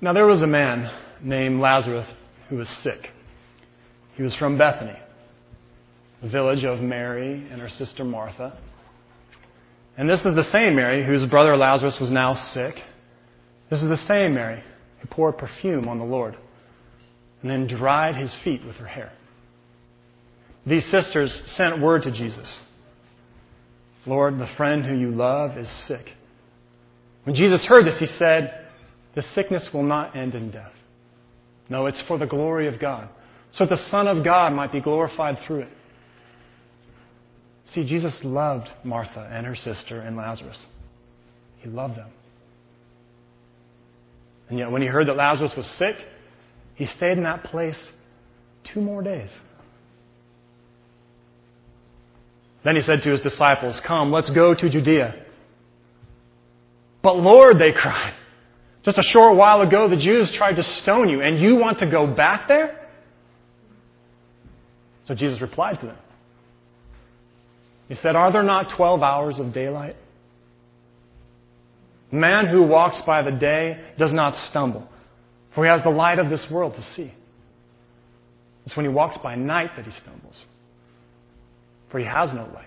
Now there was a man named Lazarus who was sick. He was from Bethany, the village of Mary and her sister Martha. And this is the same Mary whose brother Lazarus was now sick. This is the same Mary who poured perfume on the Lord and then dried his feet with her hair. These sisters sent word to Jesus Lord, the friend who you love is sick. When Jesus heard this, he said, The sickness will not end in death. No, it's for the glory of God, so that the Son of God might be glorified through it. See, Jesus loved Martha and her sister and Lazarus. He loved them. And yet, when he heard that Lazarus was sick, he stayed in that place two more days. Then he said to his disciples, Come, let's go to Judea. But Lord, they cried, just a short while ago the Jews tried to stone you, and you want to go back there? So Jesus replied to them. He said, Are there not 12 hours of daylight? Man who walks by the day does not stumble, for he has the light of this world to see. It's when he walks by night that he stumbles, for he has no light.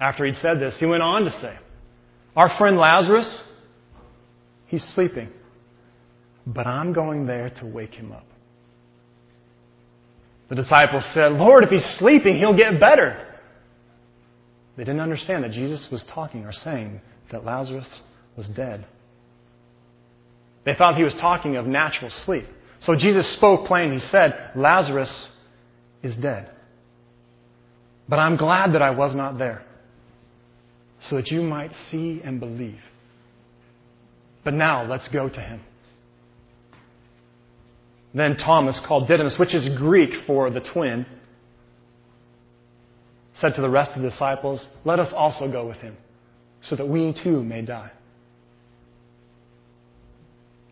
After he'd said this, he went on to say, Our friend Lazarus, he's sleeping, but I'm going there to wake him up. The disciples said, Lord, if he's sleeping, he'll get better. They didn't understand that Jesus was talking or saying that Lazarus was dead. They thought he was talking of natural sleep. So Jesus spoke plain. He said, Lazarus is dead. But I'm glad that I was not there, so that you might see and believe. But now let's go to him. Then Thomas, called Didymus, which is Greek for the twin, said to the rest of the disciples, Let us also go with him, so that we too may die.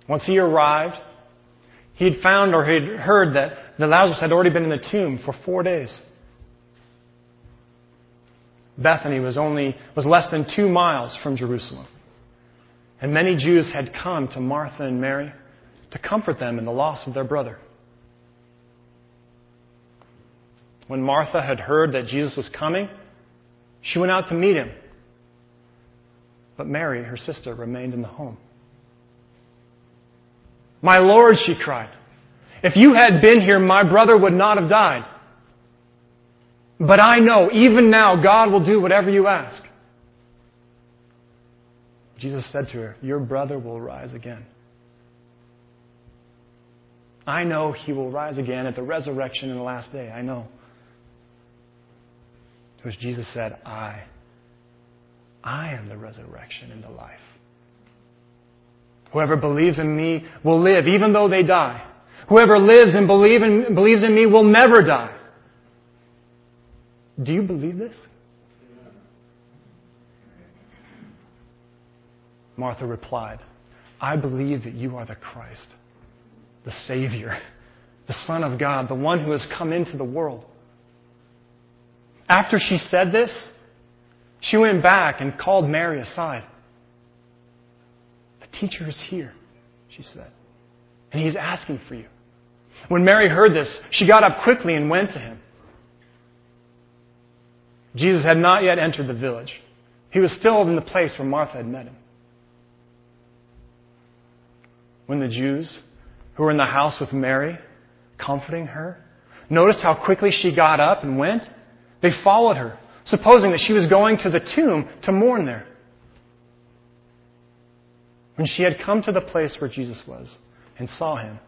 Once he arrived, he had found or he had heard that the Lazarus had already been in the tomb for four days. Bethany was only was less than two miles from Jerusalem. And many Jews had come to Martha and Mary to comfort them in the loss of their brother. When Martha had heard that Jesus was coming, she went out to meet him. But Mary, her sister, remained in the home. My Lord, she cried, if you had been here, my brother would not have died. But I know, even now, God will do whatever you ask. Jesus said to her, Your brother will rise again. I know he will rise again at the resurrection in the last day. I know. To which Jesus said, I, I am the resurrection and the life. Whoever believes in me will live even though they die. Whoever lives and believe in, believes in me will never die. Do you believe this? Martha replied, I believe that you are the Christ the Savior, the Son of God, the one who has come into the world. After she said this, she went back and called Mary aside. The teacher is here, she said, and he's asking for you. When Mary heard this, she got up quickly and went to him. Jesus had not yet entered the village. He was still in the place where Martha had met him. When the Jews who were in the house with Mary, comforting her. Noticed how quickly she got up and went? They followed her, supposing that she was going to the tomb to mourn there. When she had come to the place where Jesus was and saw him,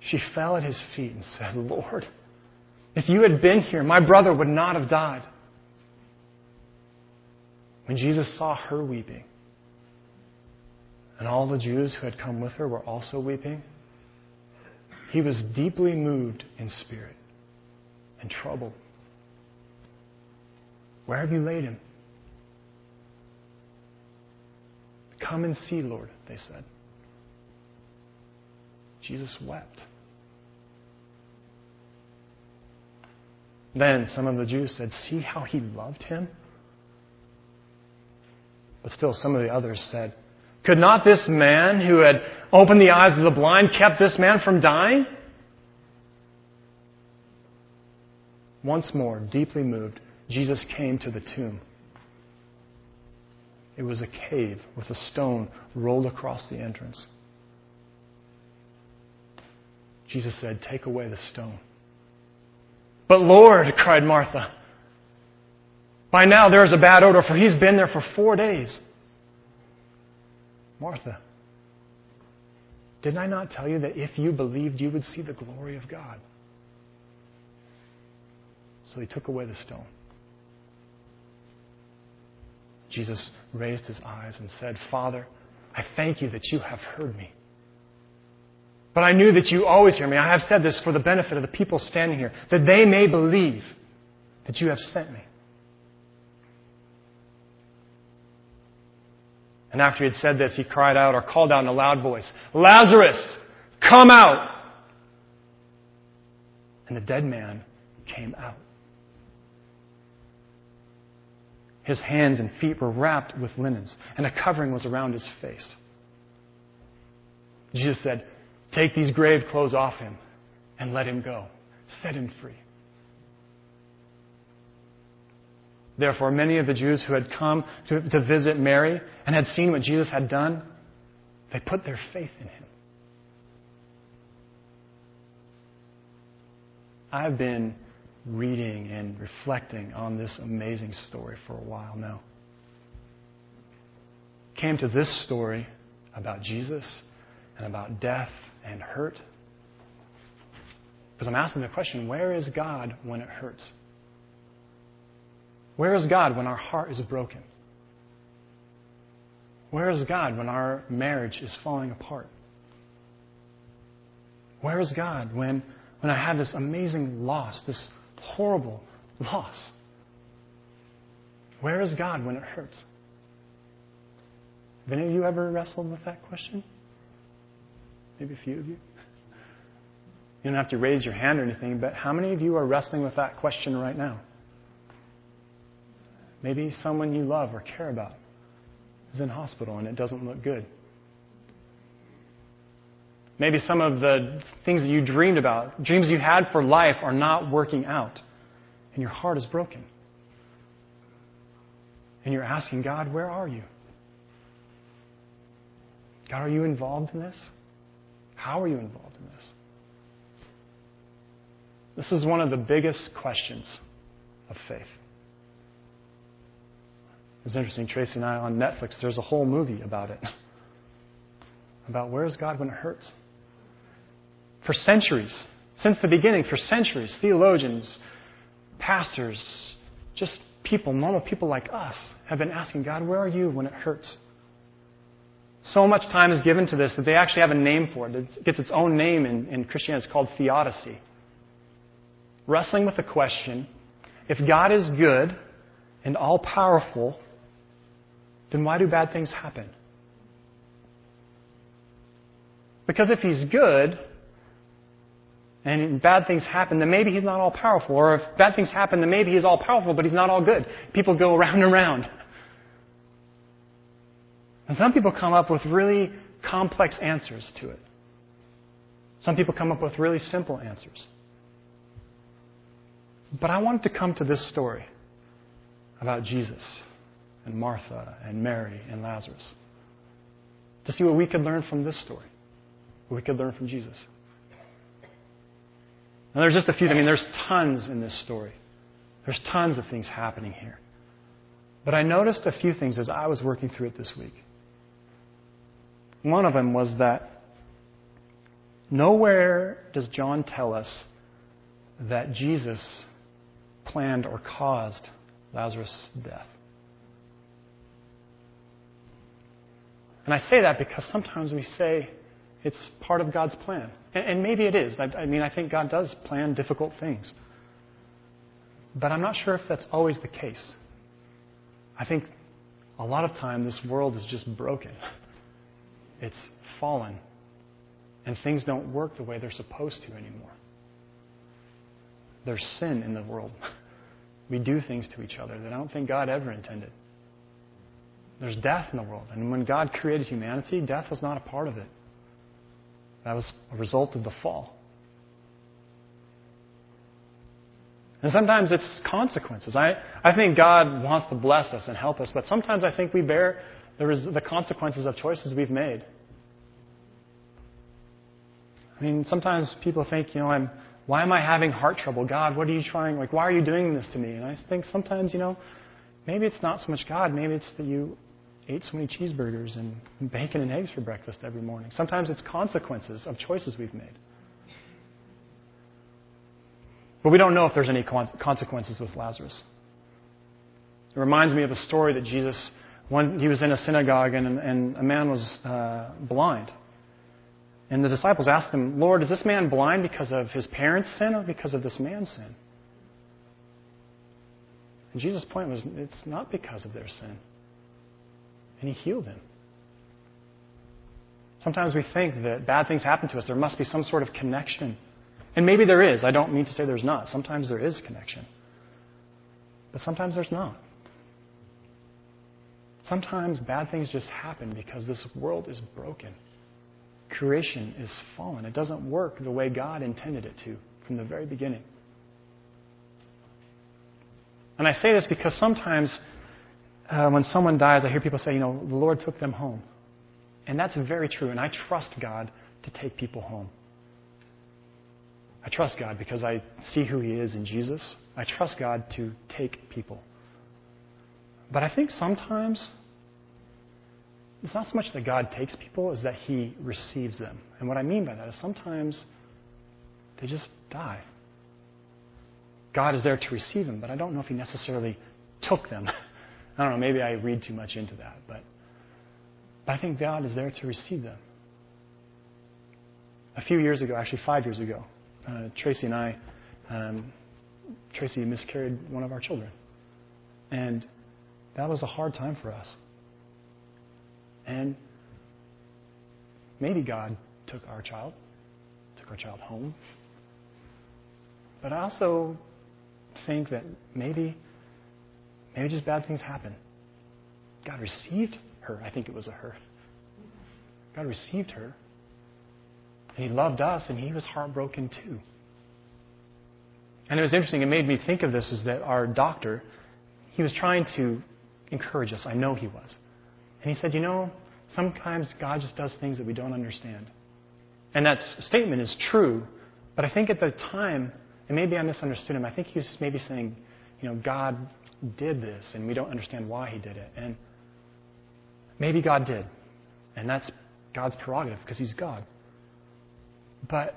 she fell at his feet and said, Lord, if you had been here, my brother would not have died. When Jesus saw her weeping, and all the Jews who had come with her were also weeping, he was deeply moved in spirit and troubled. Where have you laid him? Come and see, Lord, they said. Jesus wept. Then some of the Jews said, See how he loved him? But still, some of the others said, Could not this man who had opened the eyes of the blind kept this man from dying? Once more, deeply moved, Jesus came to the tomb. It was a cave with a stone rolled across the entrance. Jesus said, Take away the stone. But Lord, cried Martha, by now there is a bad odor, for he's been there for four days. Martha, didn't I not tell you that if you believed, you would see the glory of God? So he took away the stone. Jesus raised his eyes and said, Father, I thank you that you have heard me. But I knew that you always hear me. I have said this for the benefit of the people standing here, that they may believe that you have sent me. And after he had said this, he cried out or called out in a loud voice, Lazarus, come out! And the dead man came out. His hands and feet were wrapped with linens, and a covering was around his face. Jesus said, Take these grave clothes off him and let him go. Set him free. Therefore, many of the Jews who had come to, to visit Mary and had seen what Jesus had done, they put their faith in him. I've been reading and reflecting on this amazing story for a while now. Came to this story about Jesus and about death and hurt. Because I'm asking the question where is God when it hurts? Where is God when our heart is broken? Where is God when our marriage is falling apart? Where is God when, when I have this amazing loss, this horrible loss? Where is God when it hurts? Have any of you ever wrestled with that question? Maybe a few of you. You don't have to raise your hand or anything, but how many of you are wrestling with that question right now? Maybe someone you love or care about is in hospital and it doesn't look good. Maybe some of the things that you dreamed about, dreams you had for life, are not working out, and your heart is broken. And you're asking God, where are you? God, are you involved in this? How are you involved in this? This is one of the biggest questions of faith. It's interesting, Tracy and I on Netflix, there's a whole movie about it. About where is God when it hurts? For centuries, since the beginning, for centuries, theologians, pastors, just people, normal people like us, have been asking God, where are you when it hurts? So much time is given to this that they actually have a name for it. It gets its own name in, in Christianity. It's called theodicy. Wrestling with the question if God is good and all powerful, then why do bad things happen? Because if he's good and bad things happen, then maybe he's not all powerful. Or if bad things happen, then maybe he's all powerful, but he's not all good. People go around and around. And some people come up with really complex answers to it. Some people come up with really simple answers. But I wanted to come to this story about Jesus and Martha and Mary and Lazarus. To see what we could learn from this story, what we could learn from Jesus. And there's just a few, I mean, there's tons in this story. There's tons of things happening here. But I noticed a few things as I was working through it this week. One of them was that nowhere does John tell us that Jesus planned or caused Lazarus' death. And I say that because sometimes we say it's part of God's plan. And, and maybe it is. I, I mean, I think God does plan difficult things. But I'm not sure if that's always the case. I think a lot of time this world is just broken. It's fallen. And things don't work the way they're supposed to anymore. There's sin in the world. We do things to each other that I don't think God ever intended. There's death in the world. And when God created humanity, death was not a part of it. That was a result of the fall. And sometimes it's consequences. I, I think God wants to bless us and help us, but sometimes I think we bear the, res- the consequences of choices we've made. I mean, sometimes people think, you know, I'm, why am I having heart trouble? God, what are you trying? Like, why are you doing this to me? And I think sometimes, you know, maybe it's not so much God. Maybe it's that you ate so many cheeseburgers and bacon and eggs for breakfast every morning. Sometimes it's consequences of choices we've made. But we don't know if there's any consequences with Lazarus. It reminds me of a story that Jesus, one, he was in a synagogue and, and a man was uh, blind. And the disciples asked him, Lord, is this man blind because of his parents' sin or because of this man's sin? And Jesus' point was, it's not because of their sin. And he healed him. Sometimes we think that bad things happen to us. There must be some sort of connection and maybe there is. I don't mean to say there's not. Sometimes there is connection. But sometimes there's not. Sometimes bad things just happen because this world is broken. Creation is fallen. It doesn't work the way God intended it to from the very beginning. And I say this because sometimes uh, when someone dies, I hear people say, you know, the Lord took them home. And that's very true. And I trust God to take people home. I trust God because I see who He is in Jesus. I trust God to take people. But I think sometimes it's not so much that God takes people as that He receives them. And what I mean by that is sometimes they just die. God is there to receive them, but I don't know if He necessarily took them. I don't know, maybe I read too much into that, but, but I think God is there to receive them. A few years ago, actually five years ago, uh, Tracy and I, um, Tracy miscarried one of our children. And that was a hard time for us. And maybe God took our child, took our child home. But I also think that maybe, maybe just bad things happen. God received her. I think it was a her. God received her and he loved us, and he was heartbroken too. And it was interesting, it made me think of this is that our doctor, he was trying to encourage us. I know he was. And he said, You know, sometimes God just does things that we don't understand. And that statement is true, but I think at the time, and maybe I misunderstood him, I think he was maybe saying, you know, God did this, and we don't understand why he did it. And maybe God did. And that's God's prerogative because he's God. But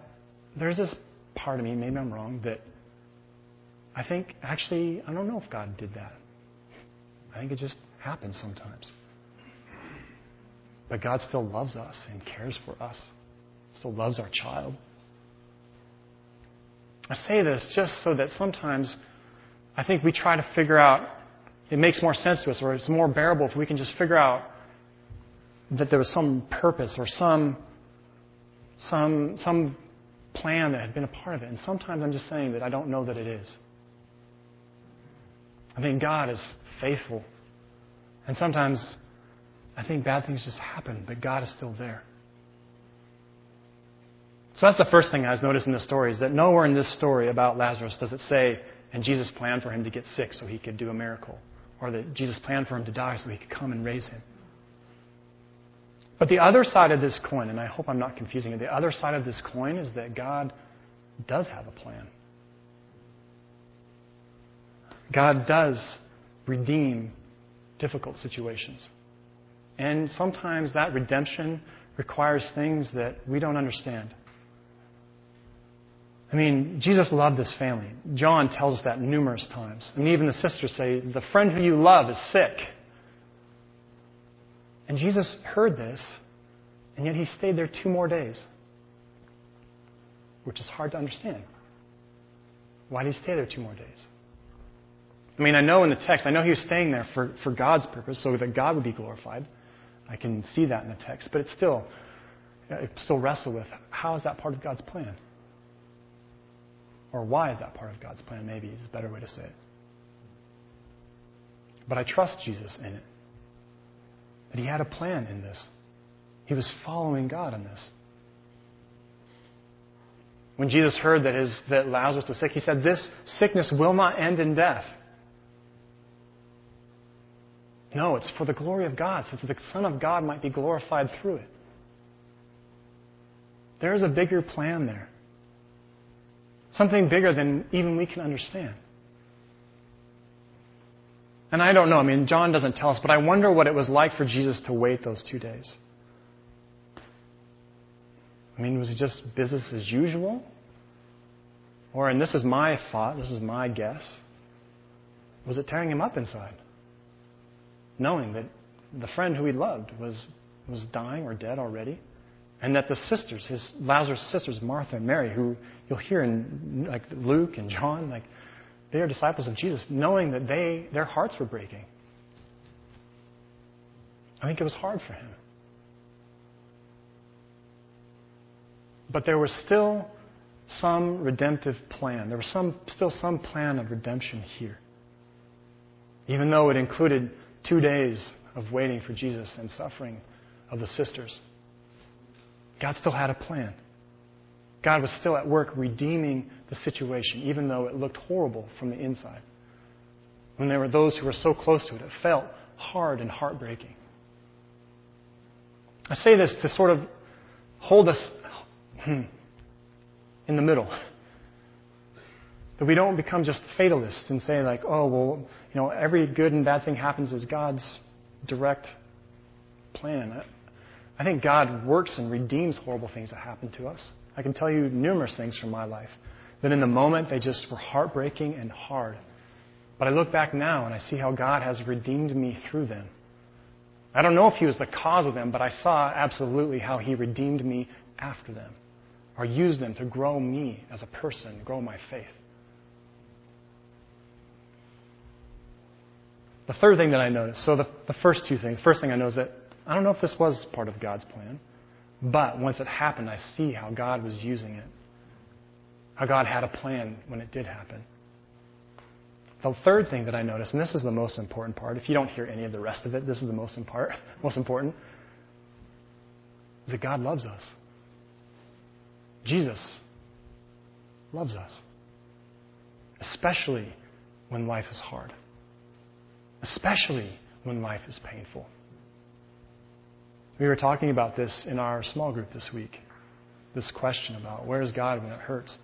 there's this part of me, maybe I'm wrong, that I think actually, I don't know if God did that. I think it just happens sometimes. But God still loves us and cares for us, still loves our child. I say this just so that sometimes I think we try to figure out, it makes more sense to us, or it's more bearable if we can just figure out that there was some purpose or some some, some plan that had been a part of it. And sometimes I'm just saying that I don't know that it is. I think God is faithful. And sometimes I think bad things just happen, but God is still there. So that's the first thing I was noticing in the story is that nowhere in this story about Lazarus does it say, and Jesus planned for him to get sick so he could do a miracle, or that Jesus planned for him to die so he could come and raise him. But the other side of this coin, and I hope I'm not confusing it, the other side of this coin is that God does have a plan. God does redeem difficult situations. And sometimes that redemption requires things that we don't understand. I mean, Jesus loved this family. John tells us that numerous times. I mean, even the sisters say, The friend who you love is sick. And Jesus heard this, and yet he stayed there two more days, which is hard to understand. Why did he stay there two more days? I mean, I know in the text, I know he was staying there for, for God's purpose, so that God would be glorified. I can see that in the text, but it's still, I still wrestle with how is that part of God's plan? Or why is that part of God's plan, maybe is a better way to say it. But I trust Jesus in it. that he had a plan in this. He was following God in this. When Jesus heard that, his, that Lazarus was sick, he said, This sickness will not end in death. No, it's for the glory of God, so that the Son of God might be glorified through it. There is a bigger plan there. Something bigger than even we can understand. And I don't know, I mean, John doesn't tell us, but I wonder what it was like for Jesus to wait those two days. I mean, was it just business as usual? Or, and this is my thought, this is my guess, was it tearing him up inside? Knowing that the friend who he loved was, was dying or dead already? And that the sisters, his Lazarus' sisters, Martha and Mary, who you'll hear in like Luke and John, like they are disciples of Jesus, knowing that they their hearts were breaking. I think it was hard for him. But there was still some redemptive plan. There was some, still some plan of redemption here. Even though it included two days of waiting for Jesus and suffering of the sisters, God still had a plan. God was still at work redeeming the situation, even though it looked horrible from the inside. When there were those who were so close to it, it felt hard and heartbreaking. I say this to sort of hold us hmm, in the middle. That we don't become just fatalists and say, like, oh, well, you know, every good and bad thing happens as God's direct plan. I think God works and redeems horrible things that happen to us. I can tell you numerous things from my life that in the moment they just were heartbreaking and hard. But I look back now and I see how God has redeemed me through them. I don't know if He was the cause of them, but I saw absolutely how He redeemed me after them or used them to grow me as a person, grow my faith. The third thing that I noticed, so the, the first two things, first thing I is that I don't know if this was part of God's plan, but once it happened, I see how God was using it. How God had a plan when it did happen. The third thing that I noticed, and this is the most important part, if you don't hear any of the rest of it, this is the most, impart, most important, is that God loves us. Jesus loves us, especially when life is hard, especially when life is painful. We were talking about this in our small group this week this question about where's God when it hurts.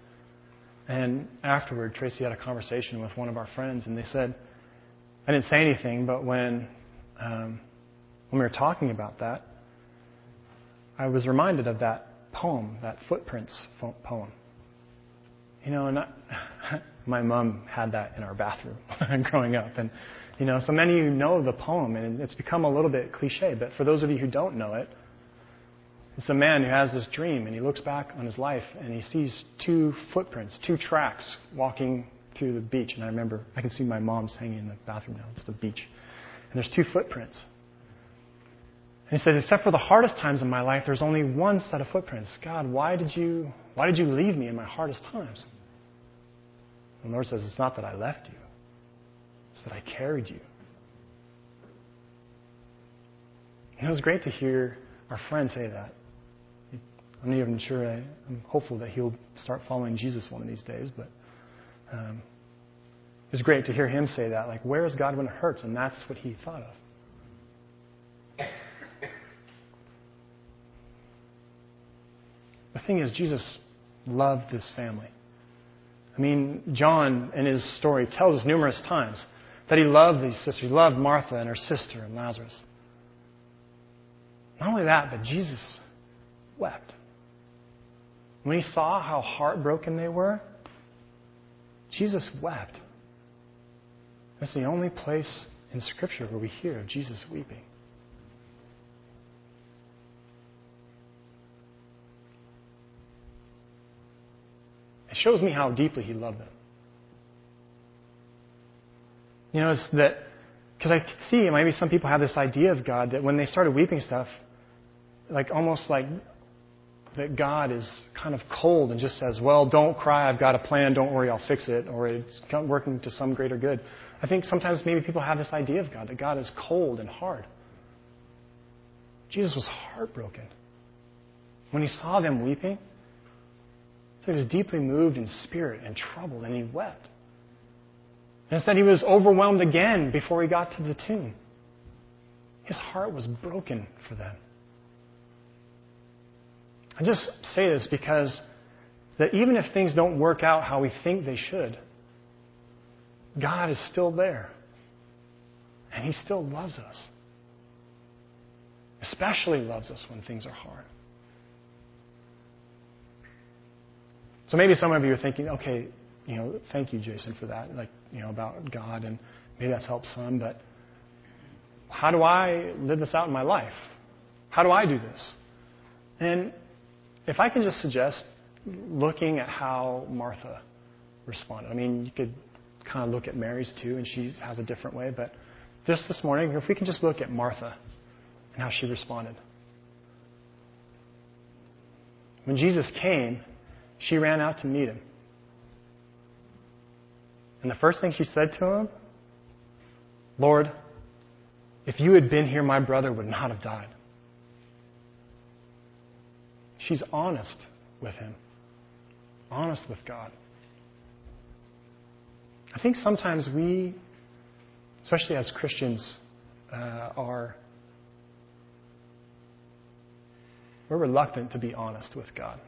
And afterward, Tracy had a conversation with one of our friends, and they said, I didn't say anything, but when, um, when we were talking about that, I was reminded of that poem, that Footprints poem. You know, and I, my mom had that in our bathroom growing up. And you know, so many of you know the poem, and it's become a little bit cliche, but for those of you who don't know it, it's a man who has this dream, and he looks back on his life, and he sees two footprints, two tracks walking through the beach. And I remember, I can see my mom's hanging in the bathroom now. It's the beach. And there's two footprints. And he says, except for the hardest times in my life, there's only one set of footprints. God, why did you, why did you leave me in my hardest times? And the Lord says, it's not that I left you that I carried you. And it was great to hear our friend say that. I'm not even sure, I, am hopeful that he'll start following Jesus one of these days, but um, it was great to hear him say that. Like, where is God when it hurts? And that's what he thought of. The thing is, Jesus loved this family. I mean, John in his story tells us numerous times that he loved these sisters. He loved Martha and her sister and Lazarus. Not only that, but Jesus wept. When he saw how heartbroken they were, Jesus wept. That's the only place in Scripture where we hear of Jesus weeping. It shows me how deeply he loved them. You know, it's that, because I see maybe some people have this idea of God that when they started weeping stuff, like almost like that God is kind of cold and just says, well, don't cry, I've got a plan, don't worry, I'll fix it, or it's working to some greater good. I think sometimes maybe people have this idea of God, that God is cold and hard. Jesus was heartbroken. When he saw them weeping, so he was deeply moved in spirit and troubled, and he wept. And it said he was overwhelmed again before he got to the tomb. His heart was broken for them. I just say this because that even if things don't work out how we think they should, God is still there. And He still loves us. Especially loves us when things are hard. So maybe some of you are thinking, okay, you know, thank you, Jason, for that, like, you know, about God, and maybe that's helped some, but how do I live this out in my life? How do I do this? And if I can just suggest looking at how Martha responded. I mean, you could kind of look at Mary's too, and she has a different way, but just this morning, if we can just look at Martha and how she responded. When Jesus came, she ran out to meet him. And the first thing she said to him, Lord, if you had been here, my brother would not have died. She's honest with him, honest with God. I think sometimes we, especially as Christians, uh, are we're reluctant to be honest with God.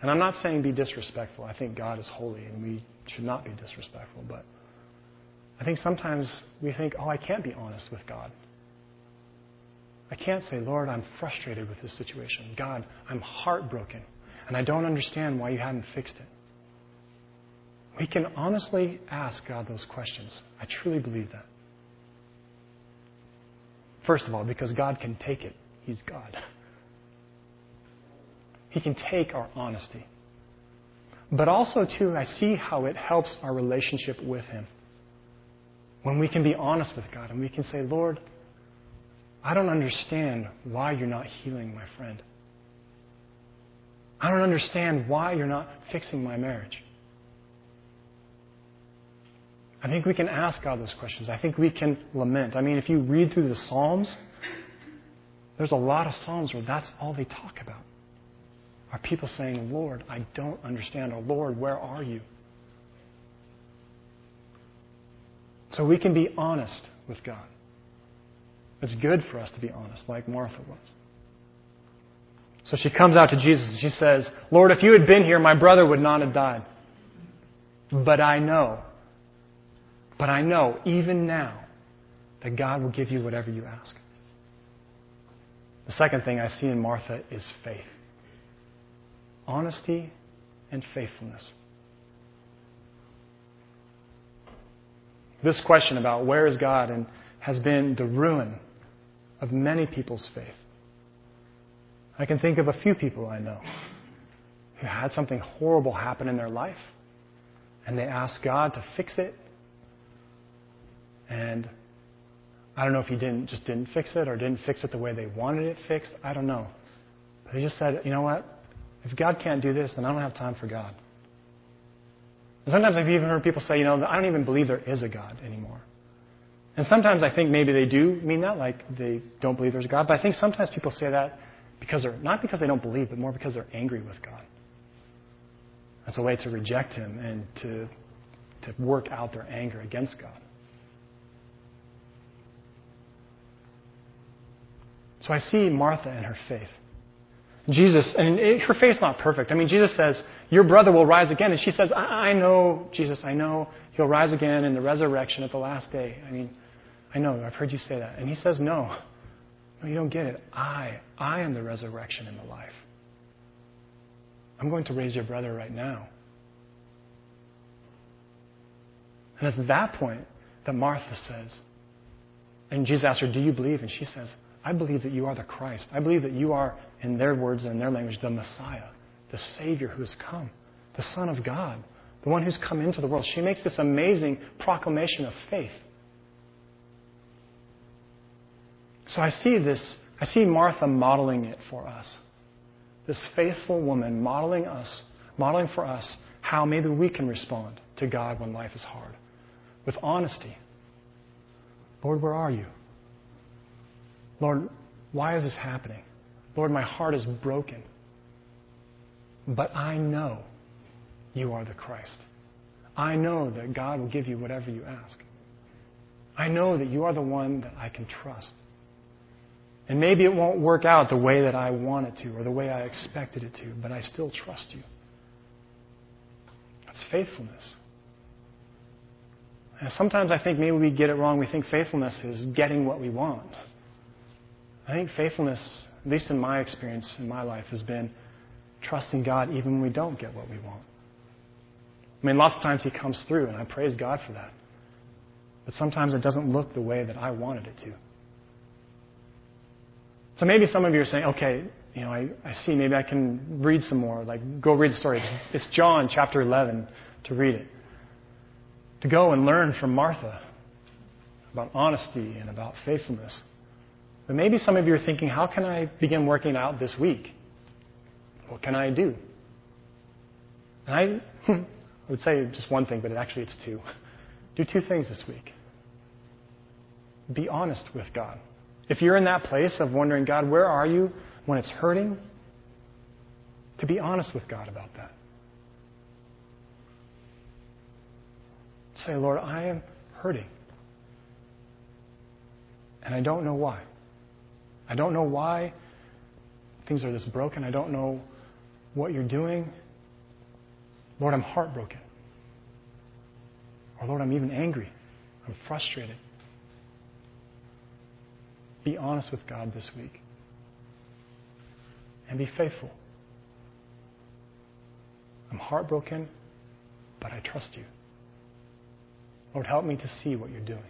And I'm not saying be disrespectful. I think God is holy and we should not be disrespectful. But I think sometimes we think, oh, I can't be honest with God. I can't say, Lord, I'm frustrated with this situation. God, I'm heartbroken and I don't understand why you haven't fixed it. We can honestly ask God those questions. I truly believe that. First of all, because God can take it, He's God. He can take our honesty. But also, too, I see how it helps our relationship with Him. When we can be honest with God and we can say, Lord, I don't understand why you're not healing my friend. I don't understand why you're not fixing my marriage. I think we can ask God those questions. I think we can lament. I mean, if you read through the Psalms, there's a lot of Psalms where that's all they talk about are people saying, Lord, I don't understand, or Lord, where are you? So we can be honest with God. It's good for us to be honest, like Martha was. So she comes out to Jesus and she says, Lord, if you had been here, my brother would not have died. But I know, but I know, even now, that God will give you whatever you ask. The second thing I see in Martha is faith honesty and faithfulness. This question about where is God and has been the ruin of many people's faith. I can think of a few people I know who had something horrible happen in their life and they asked God to fix it. And I don't know if he didn't just didn't fix it or didn't fix it the way they wanted it fixed. I don't know. But he just said, you know what? If God can't do this, then I don't have time for God. And sometimes I've even heard people say, you know, I don't even believe there is a God anymore. And sometimes I think maybe they do mean that, like they don't believe there's a God. But I think sometimes people say that because they're not because they don't believe, but more because they're angry with God. That's a way to reject Him and to to work out their anger against God. So I see Martha and her faith. Jesus, and her faith's not perfect. I mean, Jesus says, Your brother will rise again. And she says, I, I know, Jesus, I know he'll rise again in the resurrection at the last day. I mean, I know, I've heard you say that. And he says, No. No, you don't get it. I, I am the resurrection and the life. I'm going to raise your brother right now. And it's that point that Martha says, and Jesus asks her, Do you believe? And she says, I believe that you are the Christ. I believe that you are, in their words and in their language, the Messiah, the Savior who has come, the Son of God, the one who's come into the world. She makes this amazing proclamation of faith. So I see this, I see Martha modeling it for us. This faithful woman modeling us, modeling for us how maybe we can respond to God when life is hard. With honesty. Lord, where are you? Lord, why is this happening? Lord, my heart is broken. But I know you are the Christ. I know that God will give you whatever you ask. I know that you are the one that I can trust. And maybe it won't work out the way that I want it to or the way I expected it to, but I still trust you. That's faithfulness. And sometimes I think maybe we get it wrong. We think faithfulness is getting what we want. I think faithfulness, at least in my experience in my life, has been trusting God even when we don't get what we want. I mean, lots of times He comes through, and I praise God for that. But sometimes it doesn't look the way that I wanted it to. So maybe some of you are saying, okay, you know, I, I see, maybe I can read some more. Like, go read the story. It's, it's John chapter 11 to read it. To go and learn from Martha about honesty and about faithfulness. But maybe some of you are thinking, how can I begin working out this week? What can I do? And I, I would say just one thing, but actually it's two. Do two things this week. Be honest with God. If you're in that place of wondering, God, where are you when it's hurting? To be honest with God about that. Say, Lord, I am hurting. And I don't know why. I don't know why things are this broken. I don't know what you're doing. Lord, I'm heartbroken. Or Lord, I'm even angry. I'm frustrated. Be honest with God this week. And be faithful. I'm heartbroken, but I trust you. Lord, help me to see what you're doing.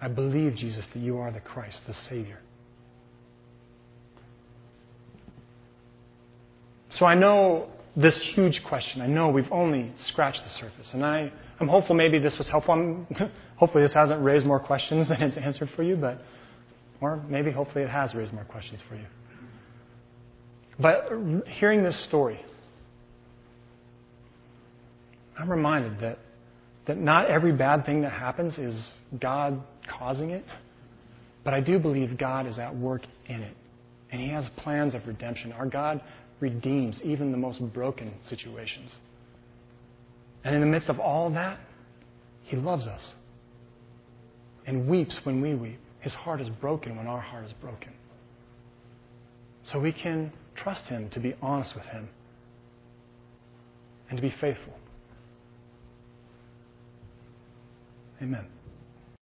I believe, Jesus, that you are the Christ, the Savior. So I know this huge question. I know we've only scratched the surface. And I, I'm hopeful maybe this was helpful. I'm, hopefully this hasn't raised more questions than it's answered for you, but or maybe hopefully it has raised more questions for you. But hearing this story, I'm reminded that, that not every bad thing that happens is God causing it, but I do believe God is at work in it. And He has plans of redemption. Our God redeems even the most broken situations. And in the midst of all that, He loves us and weeps when we weep. His heart is broken when our heart is broken. So we can trust Him to be honest with Him and to be faithful. Amen.